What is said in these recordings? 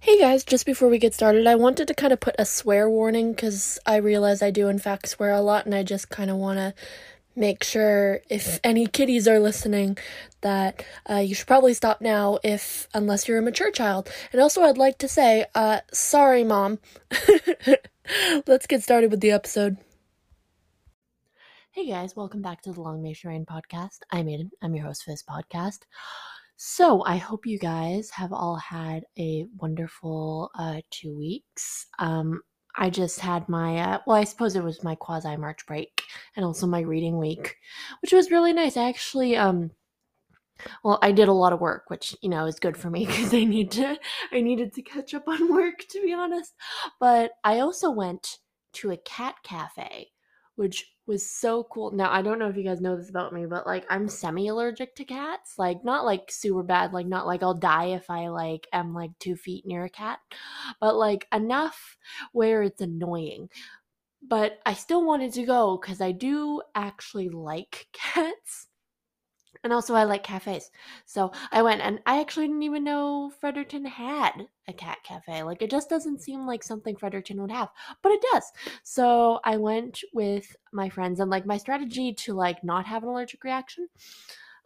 Hey guys, just before we get started, I wanted to kind of put a swear warning because I realize I do, in fact, swear a lot, and I just kind of want to make sure if any kiddies are listening that uh, you should probably stop now if unless you're a mature child. And also i'd like to say uh, sorry mom. Let's get started with the episode. Hey guys welcome back to the long nation rain podcast. I'm aiden. I'm your host for this podcast so i hope you guys have all had a wonderful uh, two weeks um, I just had my, uh, well, I suppose it was my quasi March break and also my reading week, which was really nice. I actually, um, well, I did a lot of work, which you know is good for me because I need to, I needed to catch up on work to be honest. But I also went to a cat cafe, which was so cool. Now, I don't know if you guys know this about me, but like I'm semi allergic to cats. Like not like super bad, like not like I'll die if I like am like 2 feet near a cat, but like enough where it's annoying. But I still wanted to go cuz I do actually like cats. And also, I like cafes. So I went, and I actually didn't even know Fredericton had a cat cafe. Like, it just doesn't seem like something Fredericton would have, but it does. So I went with my friends, and like, my strategy to like not have an allergic reaction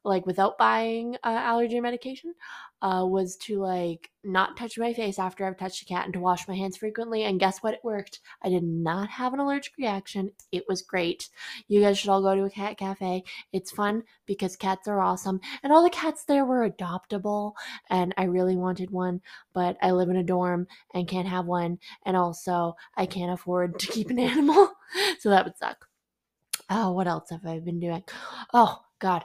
like without buying uh, allergy medication uh, was to like not touch my face after I've touched a cat and to wash my hands frequently. And guess what? It worked. I did not have an allergic reaction. It was great. You guys should all go to a cat cafe. It's fun because cats are awesome. And all the cats there were adoptable. And I really wanted one, but I live in a dorm and can't have one. And also, I can't afford to keep an animal. so that would suck. Oh, what else have I been doing? Oh, God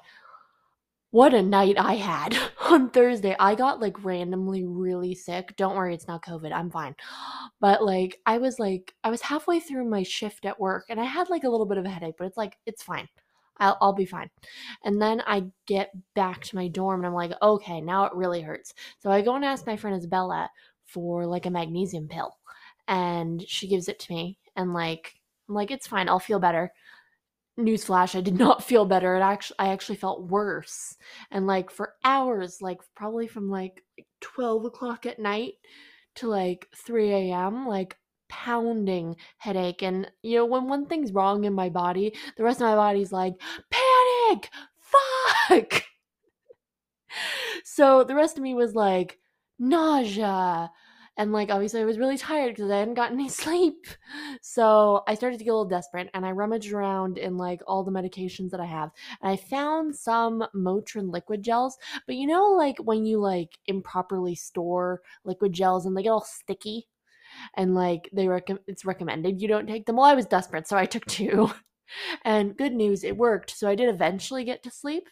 what a night I had on Thursday. I got like randomly really sick. Don't worry, it's not COVID. I'm fine. But like, I was like, I was halfway through my shift at work and I had like a little bit of a headache, but it's like, it's fine. I'll, I'll be fine. And then I get back to my dorm and I'm like, okay, now it really hurts. So I go and ask my friend Isabella for like a magnesium pill. And she gives it to me. And like, I'm like, it's fine. I'll feel better newsflash i did not feel better. It actually i actually felt worse. And like for hours like probably from like 12 o'clock at night to like 3 a.m like pounding headache. And you know when one thing's wrong in my body the rest of my body's like panic! Fuck! So the rest of me was like nausea and like obviously I was really tired because I hadn't gotten any sleep. So I started to get a little desperate and I rummaged around in like all the medications that I have. And I found some Motrin liquid gels. But you know, like when you like improperly store liquid gels and they get all sticky and like they rec- it's recommended you don't take them. Well, I was desperate, so I took two. and good news, it worked. So I did eventually get to sleep.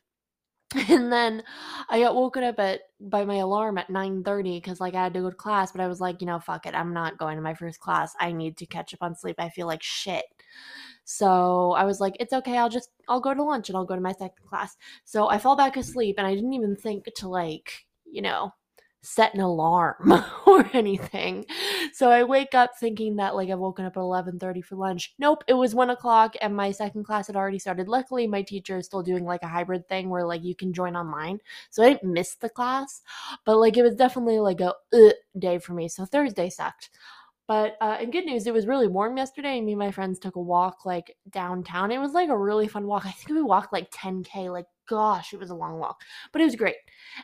and then I got woken up at by my alarm at 9:30 because like I had to go to class, but I was like, you know, fuck it, I'm not going to my first class. I need to catch up on sleep. I feel like shit. So I was like, it's okay, I'll just I'll go to lunch and I'll go to my second class. So I fall back asleep and I didn't even think to like, you know, set an alarm or anything. So I wake up thinking that like I've woken up at 11:30 for lunch. Nope, it was one o'clock and my second class had already started. Luckily, my teacher is still doing like a hybrid thing where like you can join online, so I didn't miss the class. But like it was definitely like a uh, day for me. So Thursday sucked. But uh, in good news, it was really warm yesterday. And me and my friends took a walk like downtown. It was like a really fun walk. I think we walked like 10k. Like gosh, it was a long walk, but it was great.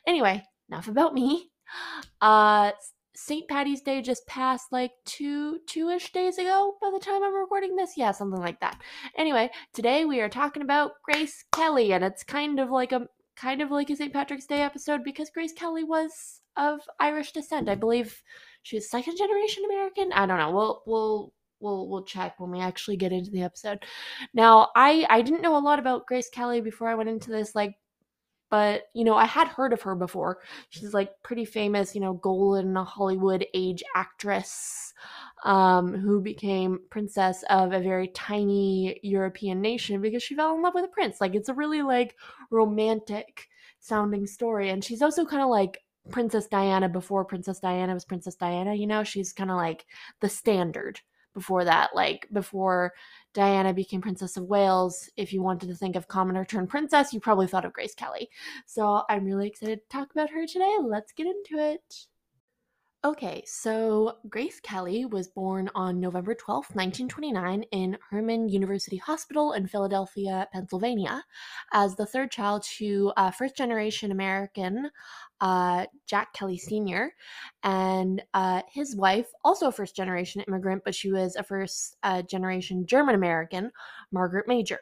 Anyway, enough about me. Uh, St. Patty's Day just passed like two two-ish days ago by the time I'm recording this. Yeah, something like that. Anyway, today we are talking about Grace Kelly, and it's kind of like a kind of like a St. Patrick's Day episode because Grace Kelly was of Irish descent. I believe she was second generation American. I don't know. We'll we'll we'll we'll check when we actually get into the episode. Now, I I didn't know a lot about Grace Kelly before I went into this like but you know i had heard of her before. She's like pretty famous you know golden hollywood age actress um, who became princess of a very tiny european nation because she fell in love with a prince. Like it's a really like romantic sounding story and she's also kind of like princess diana before princess diana was princess diana you know? She's kind of like the standard before that like before Diana became Princess of Wales, if you wanted to think of commoner turned princess, you probably thought of Grace Kelly. So I'm really excited to talk about her today. Let's get into it. Okay, so Grace Kelly was born on November 12, 1929, in Hahnemann University Hospital in Philadelphia, Pennsylvania, as the third child to uh, first generation American uh, Jack Kelly Sr. and uh, his wife, also a first generation immigrant, but she was a first uh, generation German American, Margaret Majer.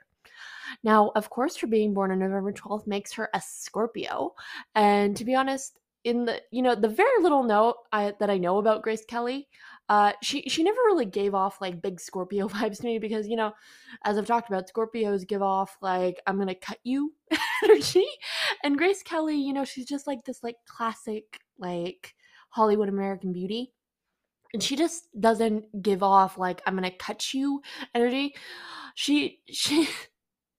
Now, of course, her being born on November 12th makes her a Scorpio. And to be honest, in the you know the very little note I, that I know about Grace Kelly, uh, she she never really gave off like big Scorpio vibes to me because you know, as I've talked about, Scorpios give off like I'm gonna cut you energy, and Grace Kelly, you know, she's just like this like classic like Hollywood American beauty. And she just doesn't give off like I'm gonna cut you energy. She she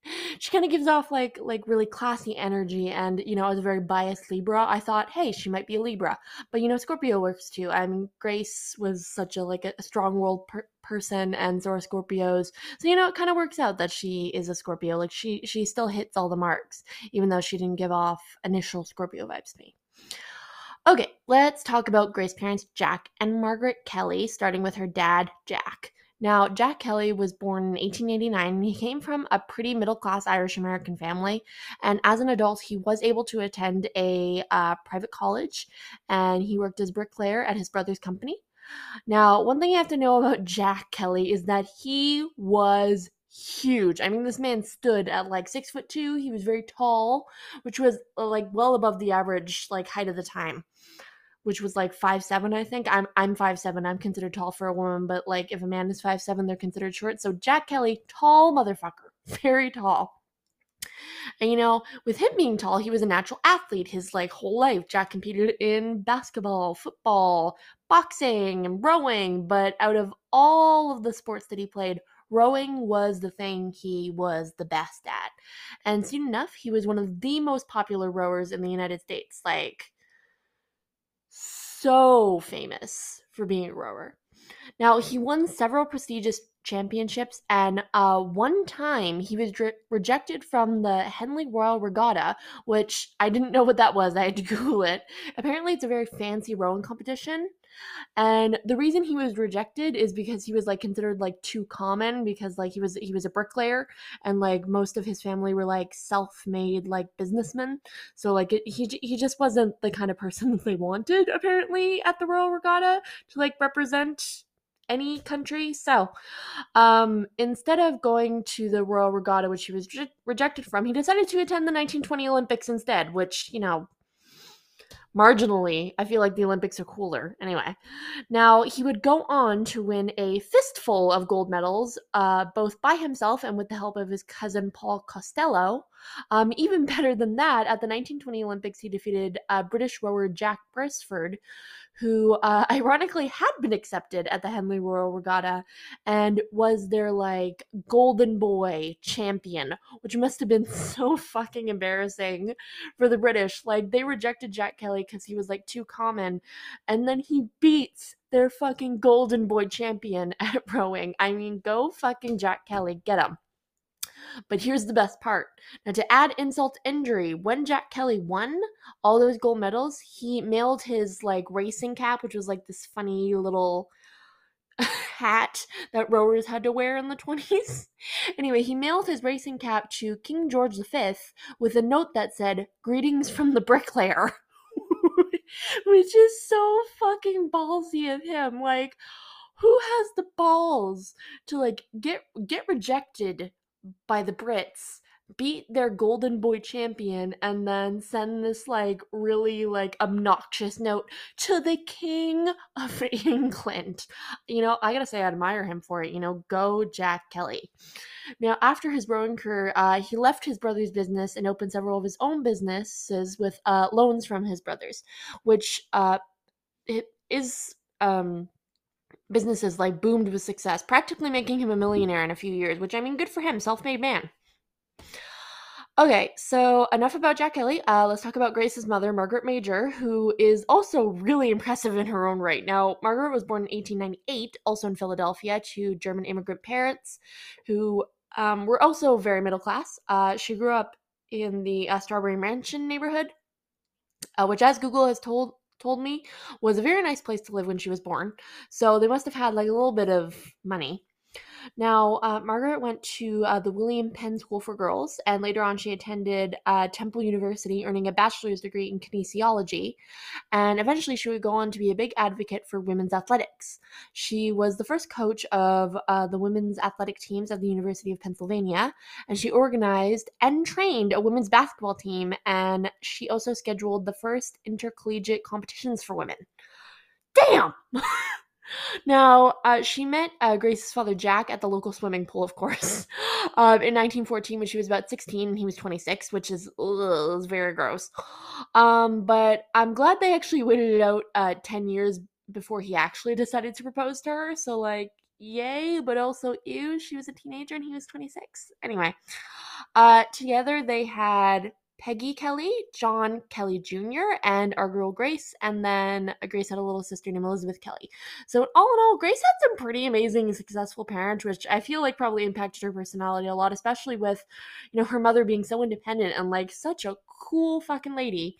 she kind of gives off like like really classy energy and you know as a very biased libra. I thought hey she might be a libra. But you know scorpio works too. I mean grace was such a like a, strong world per- person and so are scorpios. So you know it kind of works out that she is a scorpio. Like she she still hits all the marks even though she didn't give off initial scorpio vibes to me. Okay let's talk about grace's parents jack and margaret kelly starting with her dad jack now, Jack Kelly was born in 1889 he came from a pretty middle class Irish American family. And as an adult, he was able to attend a uh, private college and he worked as bricklayer at his brother's company. Now, one thing you have to know about Jack Kelly is that he was huge. I mean, this man stood at like six foot two. He was very tall, which was like well above the average like height of the time which was like five seven, I think. I'm I'm five seven. I'm considered tall for a woman, but like if a man is five seven, they're considered short. So Jack Kelly, tall motherfucker, very tall. And you know, with him being tall, he was a natural athlete his like whole life. Jack competed in basketball, football, boxing, and rowing, but out of all of the sports that he played, rowing was the thing he was the best at. And soon enough, he was one of the most popular rowers in the United States. Like so famous for being a rower. Now, he won several prestigious championships, and uh, one time he was re- rejected from the Henley Royal Regatta, which I didn't know what that was. I had to Google it. Apparently, it's a very fancy rowing competition. And the reason he was rejected is because he was like considered like too common because like he was he was a bricklayer and like most of his family were like self-made like businessmen. So like it, he he just wasn't the kind of person they wanted apparently at the Royal Regatta to like represent any country. So, um, instead of going to the Royal Regatta, which he was re- rejected from, he decided to attend the 1920 Olympics instead, which, you know, marginally, I feel like the Olympics are cooler. Anyway, now he would go on to win a fistful of gold medals, uh, both by himself and with the help of his cousin Paul Costello. Um, even better than that, at the 1920 Olympics, he defeated uh, British rower Jack Brailsford, who uh, ironically had been accepted at the Henley Royal Regatta and was their like golden boy champion, which must have been so fucking embarrassing for the British. Like they rejected Jack Kelly because he was like too common, and then he beats their fucking golden boy champion at rowing. I mean, go fucking Jack Kelly, get him. But here's the best part. Now, to add insult to injury, when Jack Kelly won all those gold medals, he mailed his like racing cap, which was like this funny little hat that rowers had to wear in the 20s. Anyway, he mailed his racing cap to King George V with a note that said, Greetings from the bricklayer. Which is so fucking ballsy of him. Like, who has the balls to like get get rejected by the Brits, beat their golden boy champion, and then send this like really like obnoxious note to the king of England. You know, I gotta say, I admire him for it. You know, go Jack Kelly. Now, after his rowing career, uh, he left his brother's business and opened several of his own businesses with uh, loans from his brothers, which uh, it is um businesses like boomed with success, practically making him a millionaire in a few years, which I mean, good for him, self made man. Okay, so enough about Jack Kelly. Uh, let's talk about Grace's mother, Margaret Majer, who is also really impressive in her own right. Now, Margaret was born in 1898, also in Philadelphia, to German immigrant parents who um, were also very middle class. Uh, she grew up in the uh, Strawberry Mansion neighborhood, uh, which, as Google has told told me was a very nice place to live when she was born. So they must have had like a little bit of money. Now, uh, Margaret went to uh, the William Penn School for Girls, and later on, she attended uh, Temple University, earning a bachelor's degree in kinesiology. And eventually, she would go on to be a big advocate for women's athletics. She was the first coach of uh, the women's athletic teams at the University of Pennsylvania, and she organized and trained a women's basketball team, and she also scheduled the first intercollegiate competitions for women. Damn! Now, uh, she met uh, Grace's father, Jack, at the local swimming pool, of course, um, in 1914 when she was about 16 and he was 26, which is, ugh, is very gross. Um, but I'm glad they actually waited it out uh, 10 years before he actually decided to propose to her. So, like, yay, but also, ew, she was a teenager and he was 26. Anyway, uh, together they had Peggy Kelly, John Kelly Jr., and our girl Grace. And then uh, Grace had a little sister named Elizabeth Kelly. So, all in all, Grace had some pretty amazing, successful parents, which I feel like probably impacted her personality a lot, especially with, you know, her mother being so independent and like such a cool fucking lady.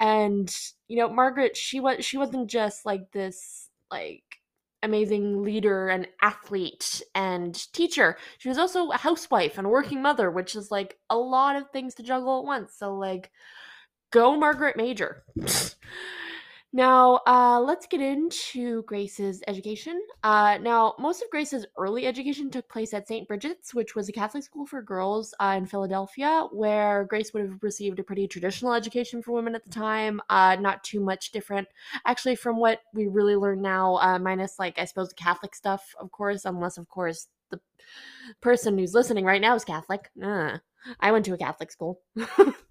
And, you know, Margaret, she was she wasn't just like this like amazing leader and athlete and teacher. She was also a housewife and a working mother, which is like a lot of things to juggle at once. So, like, go Margaret Majer. Now, uh, let's get into Grace's education. Uh, now, most of Grace's early education took place at St. Bridget's, which was a Catholic school for girls uh, in Philadelphia, where Grace would have received a pretty traditional education for women at the time. Uh, not too much different, actually, from what we really learn now, uh, minus, like, I suppose, Catholic stuff, of course, unless, of course, the person who's listening right now is Catholic. I went to a Catholic school.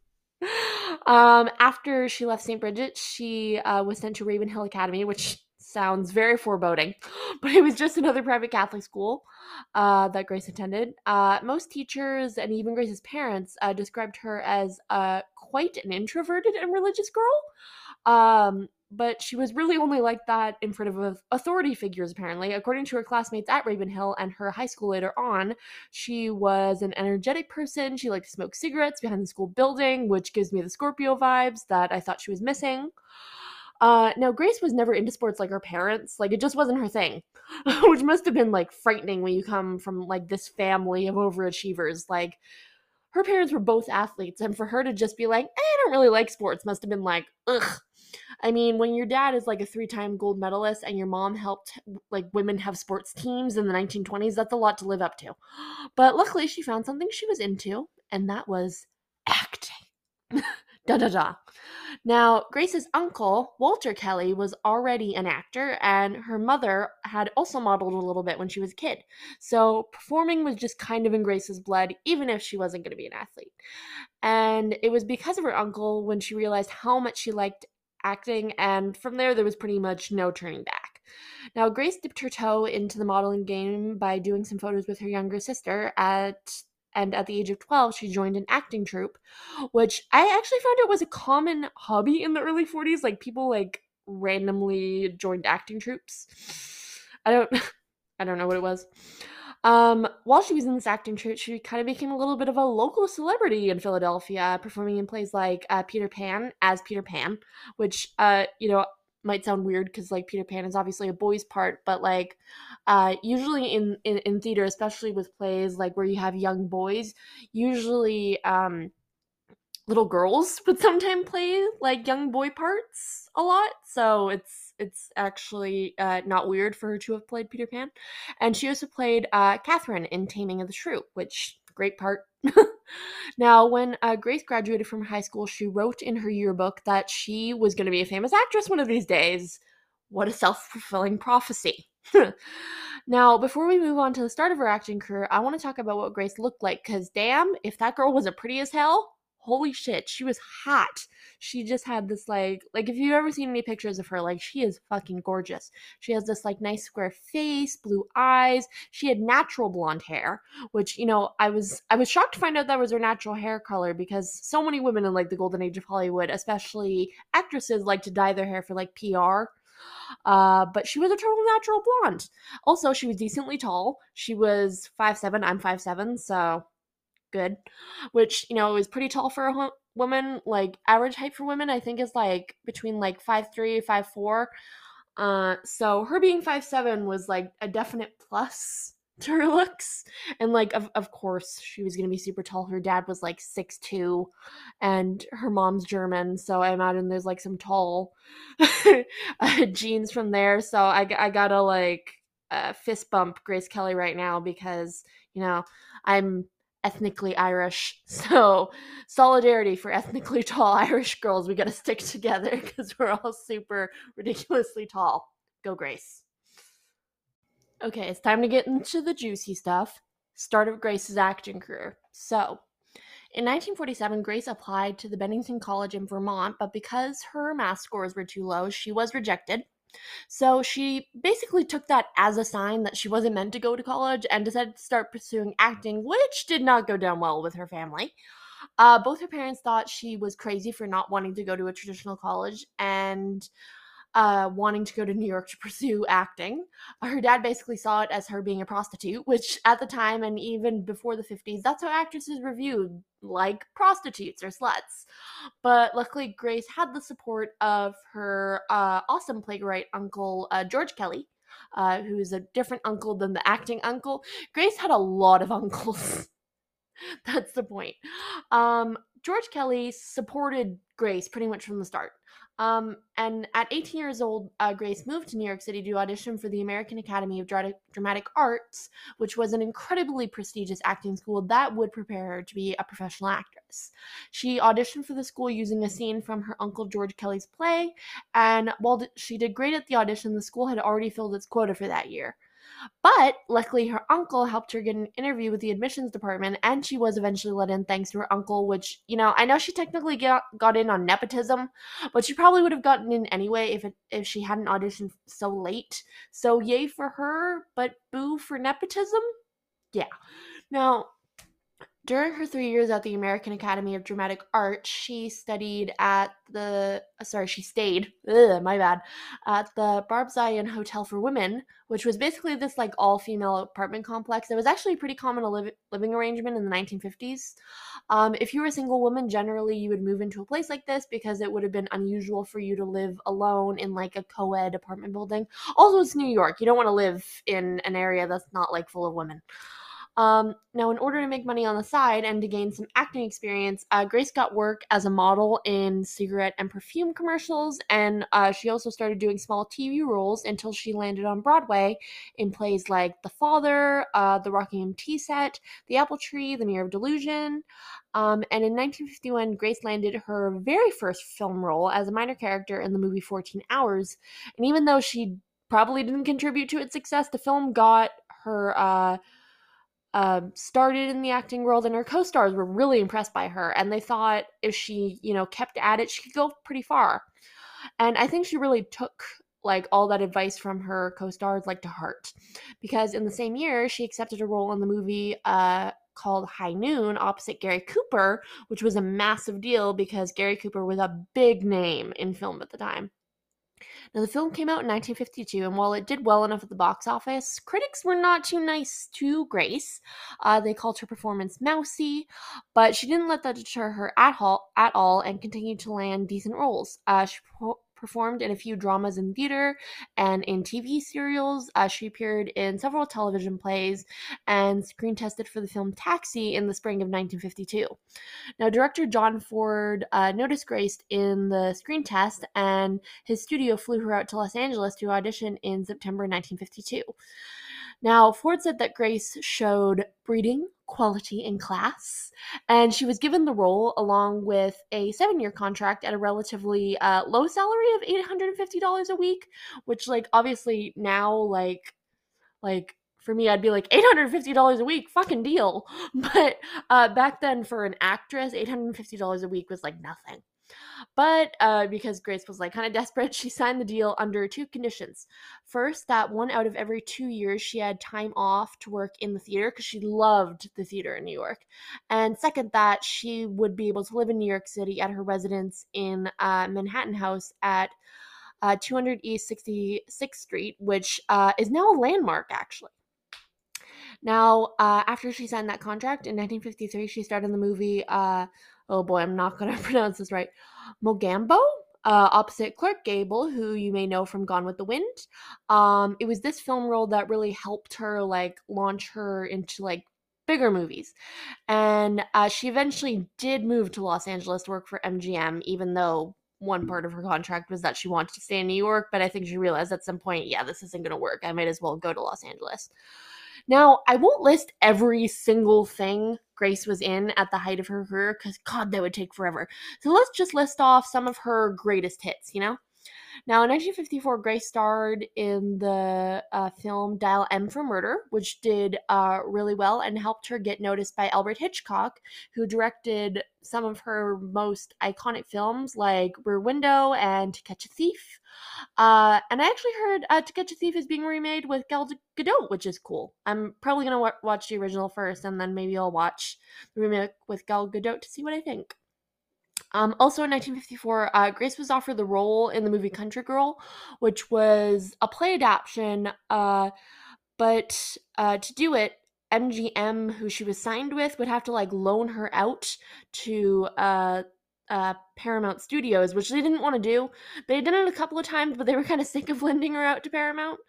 Um, after she left St. Bridget, she uh, was sent to Ravenhill Academy, which sounds very foreboding, but it was just another private Catholic school uh, that Grace attended. Uh, most teachers and even Grace's parents uh, described her as uh, quite an introverted and religious girl. Um, but she was really only like that in front of authority figures, apparently. According to her classmates at Ravenhill and her high school later on, she was an energetic person. She liked to smoke cigarettes behind the school building, which gives me the Scorpio vibes that I thought she was missing. Uh, now, Grace was never into sports like her parents. Like, it just wasn't her thing, which must have been, like, frightening when you come from, like, this family of overachievers. Like, her parents were both athletes, and for her to just be like, eh, I don't really like sports must have been like, ugh I mean, when your dad is like a three time gold medalist and your mom helped like women have sports teams in the 1920s, that's a lot to live up to. But luckily, she found something she was into, and that was acting. da da da. Now, Grace's uncle, Walter Kelly, was already an actor, and her mother had also modeled a little bit when she was a kid. So, performing was just kind of in Grace's blood, even if she wasn't going to be an athlete. And it was because of her uncle when she realized how much she liked acting, and from there, there was pretty much no turning back. Now, Grace dipped her toe into the modeling game by doing some photos with her younger sister. At and at the age of 12 she joined an acting troupe which i actually found it was a common hobby in the early 40s like people like randomly joined acting troupes i don't i don't know what it was um, while she was in this acting troupe, she kind of became a little bit of a local celebrity in Philadelphia, performing in plays like uh, Peter Pan as Peter Pan, which, uh, you know, might sound weird because like Peter Pan is obviously a boy's part, but like uh, usually in, in in theater, especially with plays like where you have young boys, usually um, little girls would sometimes play like young boy parts a lot. So it's it's actually uh, not weird for her to have played Peter Pan. And she also played uh, Catherine in Taming of the Shrew, which great part. now, when uh, Grace graduated from high school, she wrote in her yearbook that she was going to be a famous actress one of these days. What a self fulfilling prophecy. now, before we move on to the start of her acting career, I want to talk about what Grace looked like because, damn, if that girl was a pretty as hell, holy shit, she was hot. She just had this like like if you've ever seen any pictures of her, like she is fucking gorgeous. She has this like nice square face, blue eyes. She had natural blonde hair, which, you know, I was I was shocked to find out that was her natural hair color because so many women in like the golden age of Hollywood, especially actresses like to dye their hair for like PR. Uh, but she was a total natural blonde. Also, she was decently tall. She was five seven. I'm five seven, so good, which you know is pretty tall for a woman. like average height for women, I think is like between like five three, five four. Uh, so her being five seven was like a definite plus to her looks. And like of of course she was gonna be super tall. Her dad was like six two and her mom's German, so I imagine there's like some tall uh, genes from there. So I, I gotta like uh, fist bump Grace Kelly right now because, you know, I'm ethnically Irish. So, solidarity for ethnically tall Irish girls. We got to stick together because we're all super ridiculously tall. Go, Grace. Okay, it's time to get into the juicy stuff. Start of Grace's acting career. So, in 1947, Grace applied to the Bennington College in Vermont, but because her math scores were too low, she was rejected. So she basically took that as a sign that she wasn't meant to go to college and decided to start pursuing acting, which did not go down well with her family. Uh, both her parents thought she was crazy for not wanting to go to a traditional college, and uh, wanting to go to New York to pursue acting. Her dad basically saw it as her being a prostitute, which at the time and even before the 50s, that's how actresses were viewed like prostitutes or sluts. But luckily, Grace had the support of her uh, awesome playwright uncle, uh, George Kelly. Uh, who's a different uncle than the acting uncle. Grace had a lot of uncles. That's the point. Um, George Kelly supported Grace pretty much from the start. Um, and at 18 years old, uh, Grace moved to New York City to audition for the American Academy of Dra- Dramatic Arts, which was an incredibly prestigious acting school that would prepare her to be a professional actress. She auditioned for the school using a scene from her uncle George Kelly's play, and while she did great at the audition, the school had already filled its quota for that year. But luckily, her uncle helped her get an interview with the admissions department, and she was eventually let in thanks to her uncle. Which you know, I know she technically got got in on nepotism, but she probably would have gotten in anyway if it if she hadn't auditioned so late. So yay for her, but boo for nepotism. Yeah. Now, during her three years at the American Academy of Dramatic Art, she studied at the uh, sorry, she stayed. Ugh, my bad. At the Barbizon Hotel for Women, which was basically this like all female apartment complex. It was actually a pretty common live, living arrangement in the 1950s. Um, if you were a single woman, generally you would move into a place like this because it would have been unusual for you to live alone in like a co-ed apartment building. Also, it's New York. You don't want to live in an area that's not like full of women. Um, now, in order to make money on the side and to gain some acting experience, uh, Grace got work as a model in cigarette and perfume commercials, and uh, she also started doing small TV roles until she landed on Broadway in plays like The Father, uh, The Rockingham Tea Set, The Apple Tree, The Mirror of Delusion. Um, and in 1951, Grace landed her very first film role as a minor character in the movie 14 Hours. And even though she probably didn't contribute to its success, the film got her uh, started in the acting world, and her co-stars were really impressed by her, and they thought if she, you know, kept at it, she could go pretty far. And I think she really took like all that advice from her co-stars like to heart, because in the same year she accepted a role in the movie uh, called High Noon opposite Gary Cooper, which was a massive deal because Gary Cooper was a big name in film at the time. Now, the film came out in 1952, and while it did well enough at the box office, critics were not too nice to Grace. Uh, they called her performance mousy, but she didn't let that deter her at all, at all and continued to land decent roles. Uh, she performed in a few dramas in theater and in TV serials. Uh, she appeared in several television plays and screen tested for the film Taxi in the spring of 1952. Now, director John Ford uh, noticed Grace in the screen test, and his studio flew her out to Los Angeles to audition in September 1952. Now, Ford said that Grace showed breeding, quality, in class, and she was given the role along with a seven year contract at a relatively uh, low salary of $850 a week, which, like, obviously now, like, like, for me, I'd be like $850 a week, fucking deal. But uh, back then, for an actress, $850 a week was like nothing. But uh, because Grace was like kind of desperate, she signed the deal under two conditions. First, that one out of every two years she had time off to work in the theater because she loved the theater in New York. And second, that she would be able to live in New York City at her residence in uh, Manhattan House at uh, 200 East 66th Street, which uh, is now a landmark actually. Now, uh, after she signed that contract in 1953, she starred in the movie uh, oh boy, I'm not going to pronounce this right, Mogambo. Uh, opposite Clark Gable, who you may know from Gone with the Wind. Um, it was this film role that really helped her like launch her into like bigger movies. And uh, she eventually did move to Los Angeles to work for MGM, even though one part of her contract was that she wanted to stay in New York. But I think she realized at some point, yeah, this isn't going to work. I might as well go to Los Angeles. Now, I won't list every single thing Grace was in at the height of her career because, God, that would take forever. So let's just list off some of her greatest hits, you know? Now, in 1954, Grace starred in the uh, film Dial M for Murder, which did uh, really well and helped her get noticed by Albert Hitchcock, who directed some of her most iconic films like Rear Window and To Catch a Thief. Uh, and I actually heard uh, To Catch a Thief is being remade with Gal Gadot, which is cool. I'm probably going to w- watch the original first, and then maybe I'll watch the remake with Gal Gadot to see what I think. Um, also in 1954, uh, Grace was offered the role in the movie Country Girl, which was a play adaptation. Uh, but uh, to do it, MGM, who she was signed with, would have to like loan her out to uh, Paramount Studios, which they didn't want to do. They did it a couple of times, but they were kind of sick of lending her out to Paramount.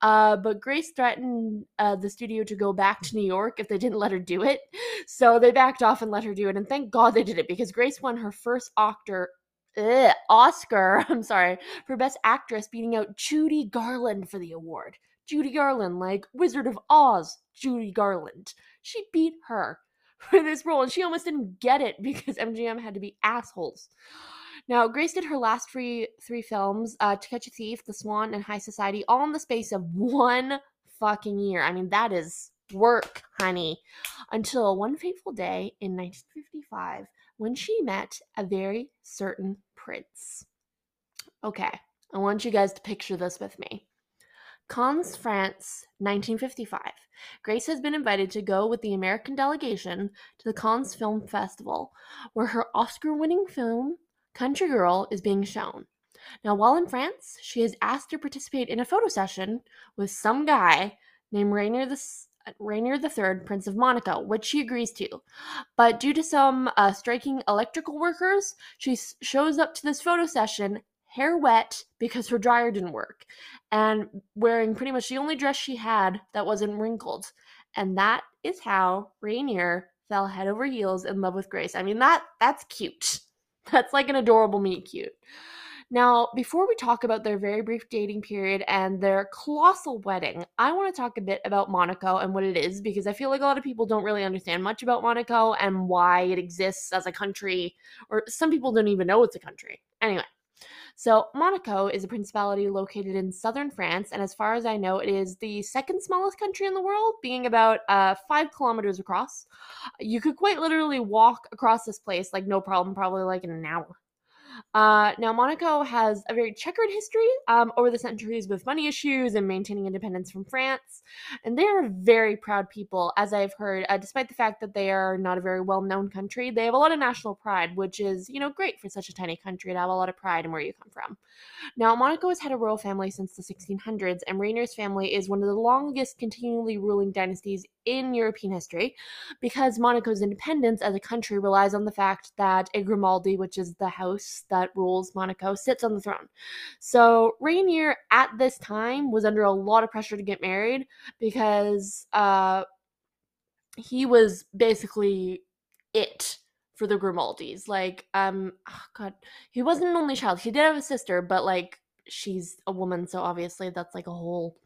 Uh, but Grace threatened uh, the studio to go back to New York if they didn't let her do it. So they backed off and let her do it. And thank God they did it because Grace won her first Oscar. Ugh, Oscar, I'm sorry, for Best Actress, beating out Judy Garland for the award. Judy Garland, like Wizard of Oz, Judy Garland. She beat her for this role, and she almost didn't get it because MGM had to be assholes. Now, Grace did her last three three films, uh, To Catch a Thief, The Swan, and High Society, all in the space of one fucking year. I mean, that is work, honey. Until one fateful day in 1955 when she met a very certain prince. Okay, I want you guys to picture this with me. Cannes, France, 1955. Grace has been invited to go with the American delegation to the Cannes Film Festival, where her Oscar winning film, Country Girl, is being shown. Now, while in France, she is asked to participate in a photo session with some guy named Rainier the Rainier III, Prince of Monaco, which she agrees to. But due to some uh, striking electrical workers, she shows up to this photo session hair wet because her dryer didn't work, and wearing pretty much the only dress she had that wasn't wrinkled. And that is how Rainier fell head over heels in love with Grace. I mean that that's cute. That's like an adorable meet cute. Now, before we talk about their very brief dating period and their colossal wedding, I want to talk a bit about Monaco and what it is because I feel like a lot of people don't really understand much about Monaco and why it exists as a country, or some people don't even know it's a country. Anyway, so, Monaco is a principality located in southern France, and as far as I know, it is the second smallest country in the world, being about uh, five kilometers across. You could quite literally walk across this place like no problem, probably like in an hour. Uh, now, Monaco has a very checkered history um, over the centuries with money issues and maintaining independence from France. And they are very proud people, as I've heard, uh, despite the fact that they are not a very well known country. They have a lot of national pride, which is, you know, great for such a tiny country to have a lot of pride in where you come from. Now, Monaco has had a royal family since the 1600s, and Rainier's family is one of the longest continually ruling dynasties in European history because Monaco's independence as a country relies on the fact that a Grimaldi, which is the house that rules Monaco, sits on the throne. So Rainier at this time was under a lot of pressure to get married because uh, he was basically it for the Grimaldis. Like, um, oh God, he wasn't an only child. He did have a sister, but like, she's a woman, so obviously that's like a whole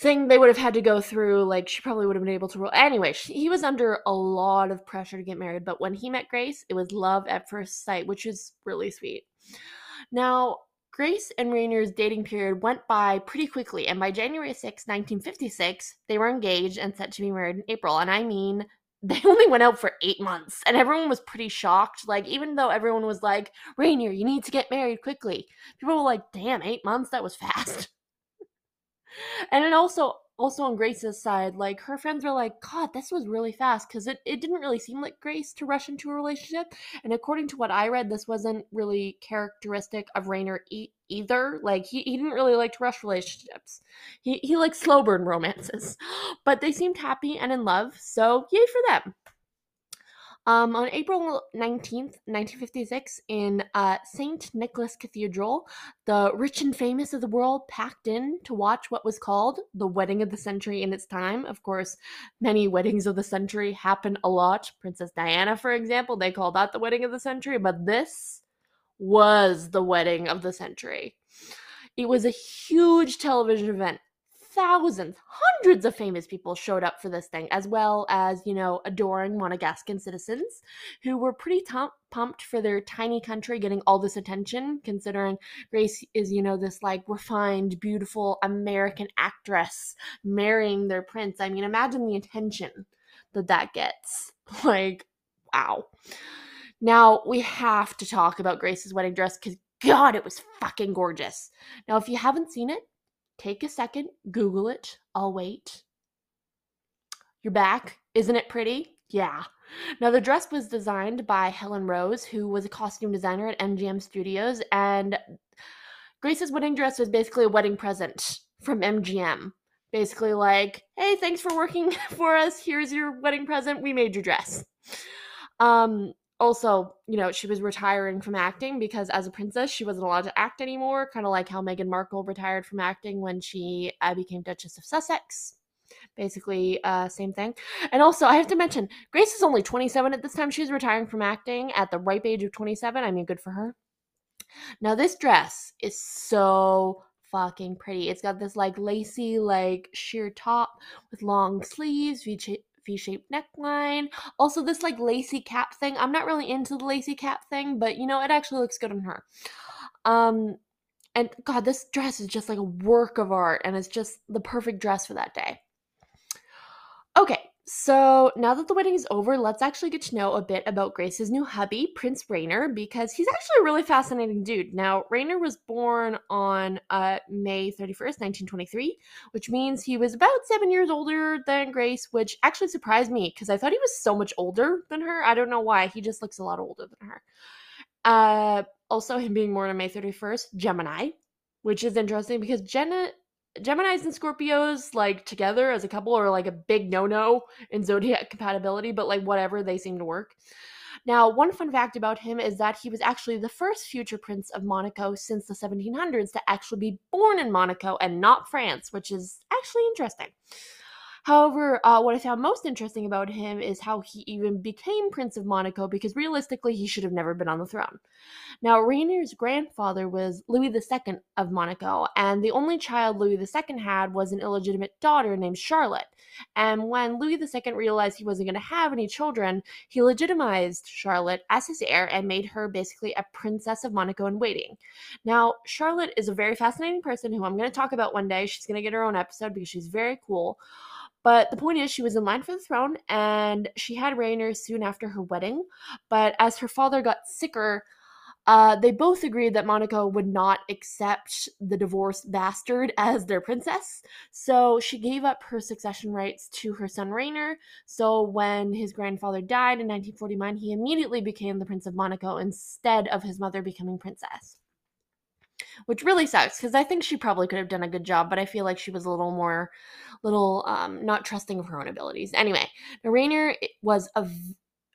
thing they would have had to go through. Like, she probably would have been able to rule. Anyway, she, he was under a lot of pressure to get married, but when he met Grace, it was love at first sight, which is really sweet. Now, Grace and Rainier's dating period went by pretty quickly, and by January 6, 1956, they were engaged and set to be married in April. And I mean, they only went out for eight months, and everyone was pretty shocked. Like, even though everyone was like, Rainier, you need to get married quickly, people were like, damn, eight months? That was fast. And then also also on Grace's side, like her friends were like, God, this was really fast because it, it didn't really seem like Grace to rush into a relationship. And according to what I read, this wasn't really characteristic of Rainier e- either. Like he, he didn't really like to rush relationships. He he liked slow burn romances. But they seemed happy and in love, so yay for them. Um, on April 19th, 1956, in uh, St. Nicholas Cathedral, the rich and famous of the world packed in to watch what was called the wedding of the century in its time. Of course, many weddings of the century happen a lot. Princess Diana, for example, they call that the wedding of the century, but this was the wedding of the century. It was a huge television event thousands, hundreds of famous people showed up for this thing, as well as, you know, adoring Monegascan citizens who were pretty t- pumped for their tiny country getting all this attention, considering Grace is, you know, this like refined, beautiful American actress marrying their prince. I mean, imagine the attention that that gets. Like, wow. Now, we have to talk about Grace's wedding dress because God, it was fucking gorgeous. Now, if you haven't seen it, Take a second, Google it. I'll wait. You're back. Isn't it pretty? Yeah. Now, the dress was designed by Helen Rose, who was a costume designer at MGM Studios, and Grace's wedding dress was basically a wedding present from MGM. Basically, like, hey, thanks for working for us. Here's your wedding present. We made your dress. Um, also, you know, she was retiring from acting because as a princess, she wasn't allowed to act anymore, kind of like how Meghan Markle retired from acting when she uh, became Duchess of Sussex. Basically, uh, same thing. And also, I have to mention, Grace is only 27 at this time. She's retiring from acting at the ripe age of 27. I mean, good for her. Now, this dress is so fucking pretty. It's got this like lacy, like sheer top with long sleeves, V-shaped neckline. Also, this like lacy cap thing. I'm not really into the lacy cap thing, but you know, it actually looks good on her. Um, and God, this dress is just like a work of art, and it's just the perfect dress for that day. Okay, so now that the wedding is over, let's actually get to know a bit about Grace's new hubby, Prince Rainier, because he's actually a really fascinating dude. Now, Rainier was born on uh, May 31st, 1923, which means he was about seven years older than Grace, which actually surprised me because I thought he was so much older than her. I don't know why. He just looks a lot older than her. Uh, also, him being born on May 31st, Gemini, which is interesting because Jenna Geminis and Scorpios, like together as a couple, are like a big no no in zodiac compatibility, but like whatever, they seem to work. Now, one fun fact about him is that he was actually the first future prince of Monaco since the 1700s to actually be born in Monaco and not France, which is actually interesting. However, uh, what I found most interesting about him is how he even became Prince of Monaco because realistically, he should have never been on the throne. Now, Rainier's grandfather was Louis II of Monaco, and the only child Louis II had was an illegitimate daughter named Charlotte. And when Louis II realized he wasn't going to have any children, he legitimized Charlotte as his heir and made her basically a princess of Monaco in waiting. Now, Charlotte is a very fascinating person who I'm going to talk about one day. She's going to get her own episode because she's very cool. But the point is, she was in line for the throne and she had Rainier soon after her wedding. But as her father got sicker, uh, they both agreed that Monaco would not accept the divorced bastard as their princess. So she gave up her succession rights to her son Rainier. So when his grandfather died in 1949, he immediately became the Prince of Monaco instead of his mother becoming princess which really sucks because I think she probably could have done a good job, but I feel like she was a little more, little um, not trusting of her own abilities. Anyway, Rainier was a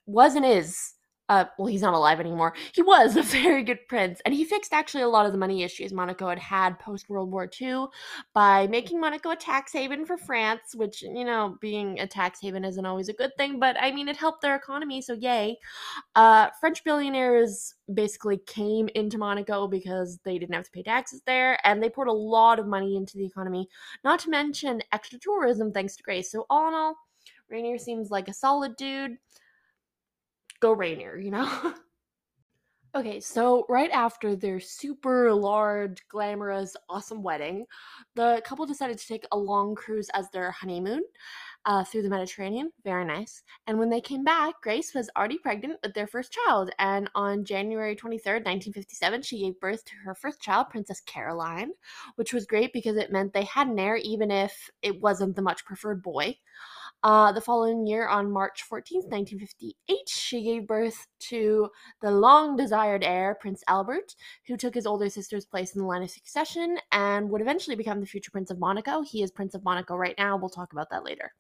was and is uh, well, he's not alive anymore. He was a very good prince, and he fixed actually a lot of the money issues Monaco had had post World War II by making Monaco a tax haven for France, which, you know, being a tax haven isn't always a good thing, but I mean, it helped their economy, so yay. Uh, French billionaires basically came into Monaco because they didn't have to pay taxes there, and they poured a lot of money into the economy, not to mention extra tourism thanks to Grace. So, all in all, Rainier seems like a solid dude go Rainier, you know? okay, so right after their super large, glamorous, awesome wedding, the couple decided to take a long cruise as their honeymoon. Uh, through the Mediterranean. Very nice. And when they came back, Grace was already pregnant with their first child. And on January 23rd, 1957, she gave birth to her first child, Princess Caroline, which was great because it meant they had an heir even if it wasn't the much preferred boy. Uh, the following year, on March 14th, 1958, she gave birth to the long desired heir, Prince Albert, who took his older sister's place in the line of succession and would eventually become the future Prince of Monaco. He is Prince of Monaco right now. We'll talk about that later.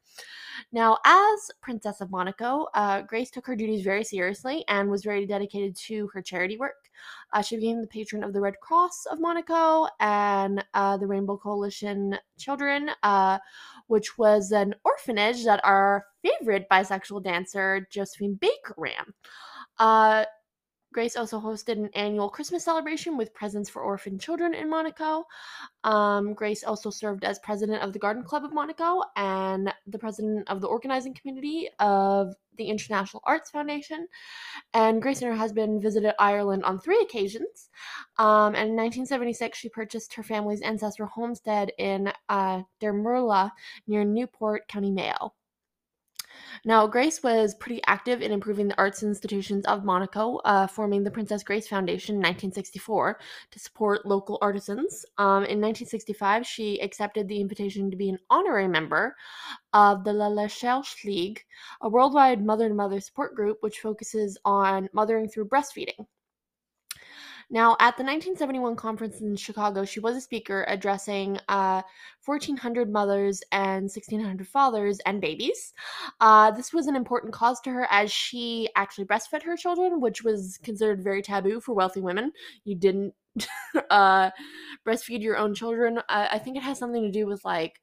Now, as Princess of Monaco, uh, Grace took her duties very seriously and was very dedicated to her charity work. Uh, she became the patron of the Red Cross of Monaco and uh, the Rainbow Coalition Children, uh, which was an orphanage that our favorite bisexual dancer, Josephine Baker, ran. Grace also hosted an annual Christmas celebration with presents for orphan children in Monaco. Um, Grace also served as president of the Garden Club of Monaco and the president of the organizing committee of the International Arts Foundation. And Grace and her husband visited Ireland on three occasions. Um, and in 1976, she purchased her family's ancestral homestead in uh, Drimurla near Newport, County Mayo. Now, Grace was pretty active in improving the arts institutions of Monaco, uh, forming the Princess Grace Foundation in 1964 to support local artisans. Um, in 1965, she accepted the invitation to be an honorary member of the La Leche League, a worldwide mother to mother support group which focuses on mothering through breastfeeding. Now, at the 1971 conference in Chicago, she was a speaker addressing uh, 1,400 mothers and 1,600 fathers and babies. Uh, this was an important cause to her as she actually breastfed her children, which was considered very taboo for wealthy women. You didn't uh, breastfeed your own children. I think it has something to do with like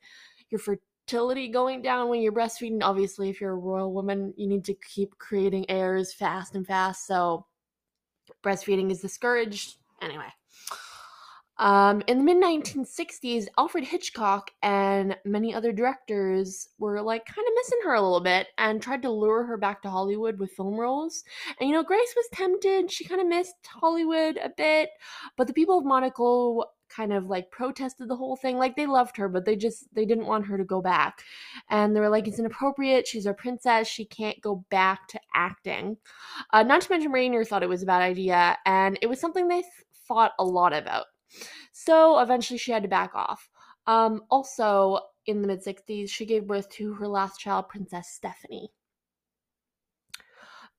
your fertility going down when you're breastfeeding. Obviously, if you're a royal woman, you need to keep creating heirs fast and fast. So breastfeeding is discouraged. Anyway. Um, in the mid 1960s, Alfred Hitchcock and many other directors were like kind of missing her a little bit and tried to lure her back to Hollywood with film roles. And you know, Grace was tempted. She kind of missed Hollywood a bit, but the people of Monaco kind of like protested the whole thing. Like they loved her, but they just they didn't want her to go back. And they were like, it's inappropriate. She's our princess. She can't go back to acting. Uh, not to mention Rainier thought it was a bad idea, and it was something they th- thought a lot about. So eventually she had to back off. Um, also, in the mid 60s, she gave birth to her last child, Princess Stephanie.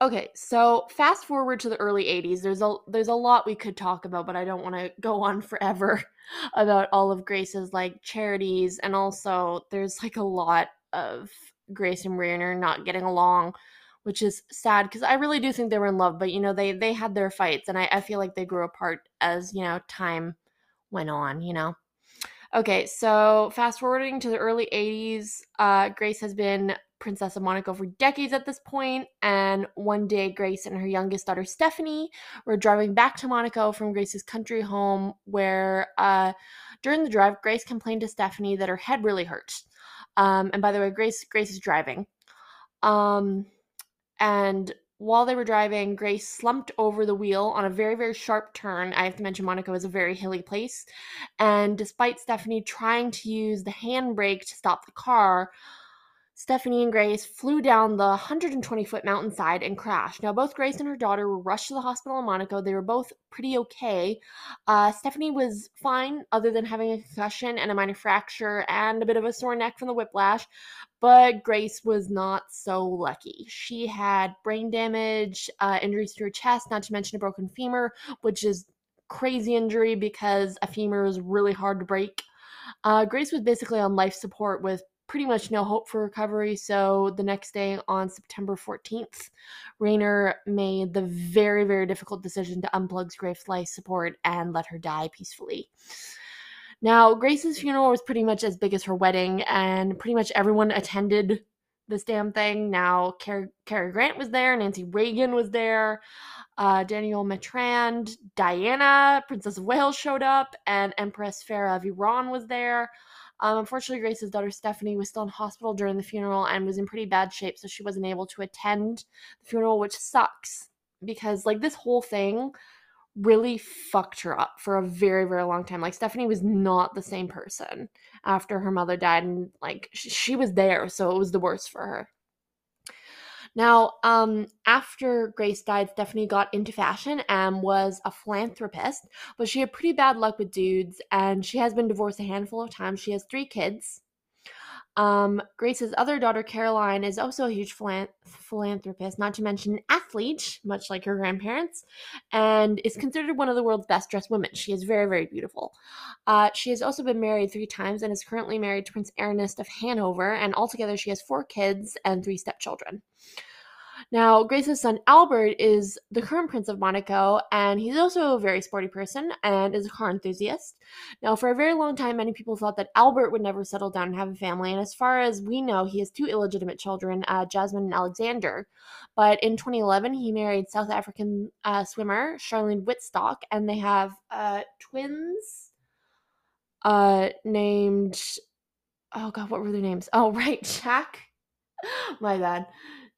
Okay, so fast forward to the early 80s. There's a there's a lot we could talk about, but I don't want to go on forever about all of Grace's like charities and also there's like a lot of Grace and Rainier not getting along, which is sad because I really do think they were in love, but you know, they they had their fights and I, I feel like they grew apart as, you know, time went on, you know. Okay, so fast forwarding to the early 80s, uh, Grace has been Princess of Monaco for decades at this point, and one day Grace and her youngest daughter Stephanie were driving back to Monaco from Grace's country home, where uh, during the drive, Grace complained to Stephanie that her head really hurt. Um, and by the way, Grace Grace is driving. Um, and while they were driving, Grace slumped over the wheel on a very, very sharp turn. I have to mention Monaco is a very hilly place. And despite Stephanie trying to use the handbrake to stop the car, Stephanie and Grace flew down the 120 foot mountainside and crashed. Now, both Grace and her daughter were rushed to the hospital in Monaco. They were both pretty okay. Uh, Stephanie was fine, other than having a concussion and a minor fracture and a bit of a sore neck from the whiplash. But Grace was not so lucky. She had brain damage, uh, injuries to her chest, not to mention a broken femur, which is crazy injury because a femur is really hard to break. Uh, Grace was basically on life support with pretty much no hope for recovery. So the next day, on September 14th, Rainier made the very, very difficult decision to unplug Grace's life support and let her die peacefully. Now, Grace's funeral was pretty much as big as her wedding, and pretty much everyone attended this damn thing. Now, Cary, Grant was there, Nancy Reagan was there, uh, Danielle Mitterrand, Diana, Princess of Wales showed up, and Empress Farah of Iran was there. Um, unfortunately, Grace's daughter Stephanie was still in hospital during the funeral and was in pretty bad shape, so she wasn't able to attend the funeral, which sucks because like this whole thing really fucked her up for a very very long time. Like stephanie was not the same person after her mother died and like she was there so it was the worst for her now, um, after Grace died, Stephanie got into fashion and was a philanthropist, but she had pretty bad luck with dudes, and she has been divorced a handful of times. She has three kids. Um, Grace's other daughter, Caroline, is also a huge philanthropist, not to mention an athlete, much like her grandparents, and is considered one of the world's best dressed women. She is very, very beautiful. Uh, she has also been married three times and is currently married to Prince Ernest of Hanover, and altogether she has four kids and three stepchildren. Now, Grace's son Albert is the current Prince of Monaco, and he's also a very sporty person and is a car enthusiast. Now, for a very long time, many people thought that Albert would never settle down and have a family, and as far as we know, he has two illegitimate children, uh, Jasmine and Alexander. But in 2011, he married South African uh, swimmer Charlene Wittstock, and they have uh, twins uh, named. Oh God, what were their names? Oh, right, Jack. My bad.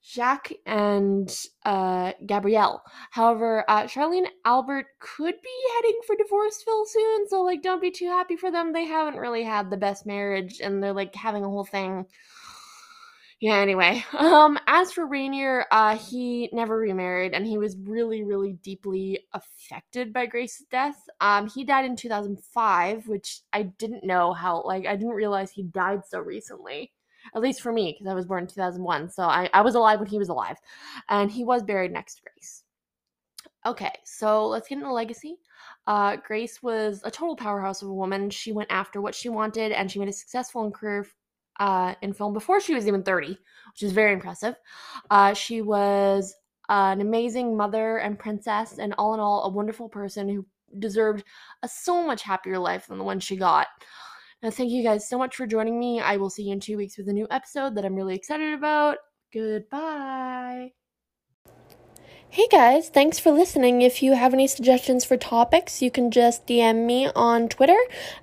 Jacques and uh, Gabrielle. However, uh, Charlene Albert could be heading for Divorceville soon, so like, don't be too happy for them. They haven't really had the best marriage, and they're like having a whole thing. Yeah. Anyway, um, as for Rainier, uh, he never remarried, and he was really, really deeply affected by Grace's death. Um, he died in 2005, which I didn't know how. Like, I didn't realize he died so recently at least for me, because I was born in 2001. So I, I was alive when he was alive. And he was buried next to Grace. Okay, so let's get into legacy. Uh, Grace was a total powerhouse of a woman. She went after what she wanted and she made a successful career uh, in film before she was even 30, which is very impressive. Uh, she was an amazing mother and princess, and all in all, a wonderful person who deserved a so much happier life than the one she got. Now, thank you guys so much for joining me. I will see you in two weeks with a new episode that I'm really excited about. Goodbye. Hey guys, thanks for listening. If you have any suggestions for topics, you can just DM me on Twitter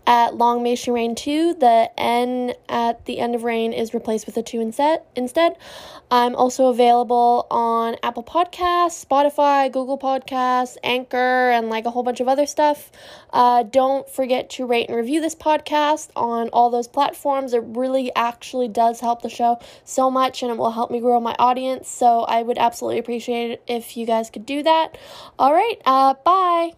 at Long May She Rain 2. The N at the end of rain is replaced with a 2 instead. Instead, I'm also available on Apple Podcasts, Spotify, Google Podcasts, Anchor, and like a whole bunch of other stuff. Uh, don't forget to rate and review this podcast on all those platforms. It really actually does help the show so much and it will help me grow my audience. So I would absolutely appreciate it if you you guys could do that. All right, uh, bye.